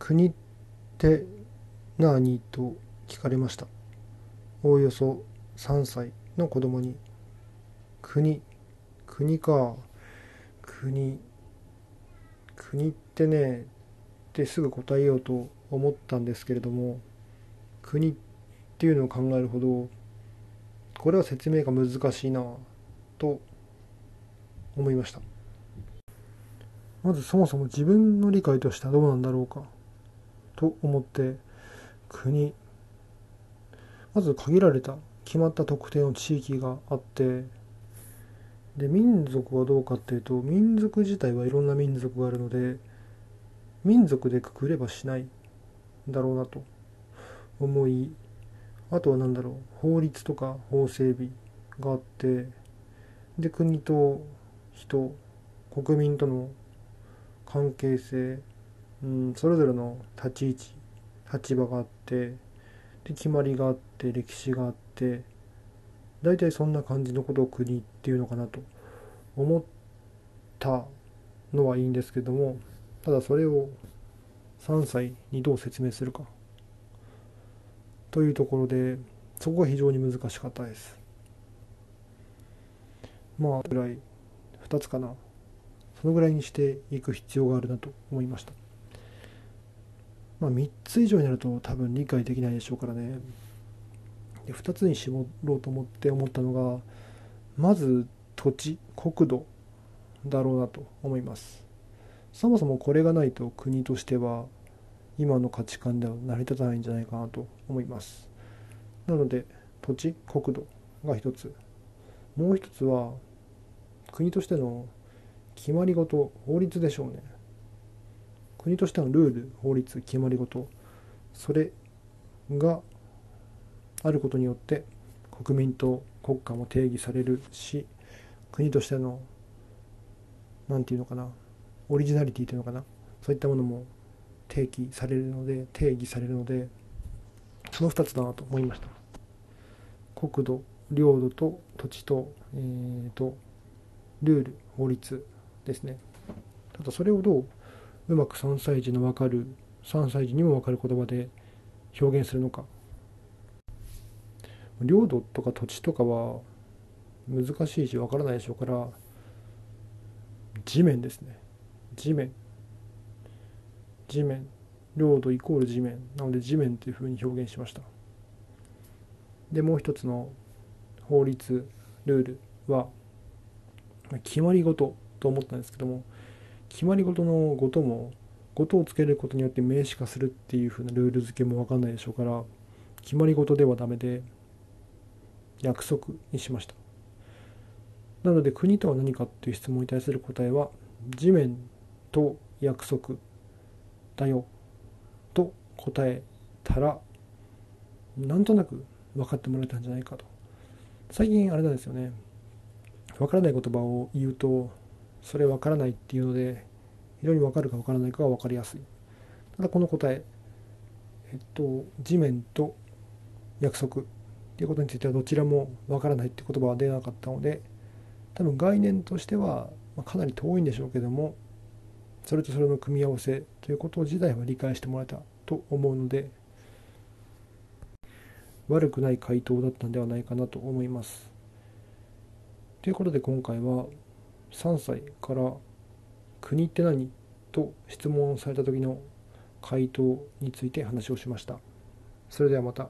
国って何と聞かれました？おおよそ3歳の子供に。国国か。国国ってねってすぐ答えようと思ったんですけれども国っていうのを考えるほどこれは説明が難しいなと思いました。まずそもそも自分の理解としてはどうなんだろうか。と思って国まず限られた決まった特定の地域があってで民族はどうかっていうと民族自体はいろんな民族があるので民族でくくればしないだろうなと思いあとは何だろう法律とか法整備があってで国と人国民との関係性、うん、それぞれの立ち位置立場があってで決まりがあって歴史があって大体そんな感じのことを国っていうのかなと思ったのはいいんですけどもただそれを3歳にどう説明するかというところでそこが非常に難しかったです。まあぐらい2つかな。そのぐらいにしていく必要があるなと思いました。まあ3つ以上になると多分理解できないでしょうからね。で2つに絞ろうと思って思ったのがまず土地国土だろうなと思います。そもそもこれがないと国としては今の価値観では成り立たないんじゃないかなと思います。なので土地国土が一つ。もう一つは国としての決まり事法律でしょうね。国としてのルール法律決まり事それがあることによって国民と国家も定義されるし国としての何て言うのかなオリジナリティというのかなそういったものも提起されるので定義されるのでその2つだなと思いました。国土領土と土地と,、えーと、ルール法律ですね。ただそれをどううまく3歳児の分かる3歳児にも分かる言葉で表現するのか。領土とか土地とかは難しいし分からないでしょうから地面ですね。地面。地面。領土イコール地面。なので地面というふうに表現しました。でもう一つの法律ルールは決まり事と思ったんですけども決まり事の事も事をつけることによって名詞化するっていうふうなルール付けも分かんないでしょうから決まり事ではダメで約束にしました。なので国とは何かっていう質問に対する答えは地面と約束だよと答えたらなんとなく分かってもらえたんじゃないかと。最近あれなんですよね。分からない言葉を言うとそれ分からないっていうので非常に分かるか分からないかが分かりやすいただこの答ええっと地面と約束っていうことについてはどちらも分からないって言葉は出なかったので多分概念としてはかなり遠いんでしょうけどもそれとそれの組み合わせということ自体は理解してもらえたと思うので悪くない回答だったんではないかなと思います。ということで今回は3歳から「国って何?」と質問された時の回答について話をしました。それではまた。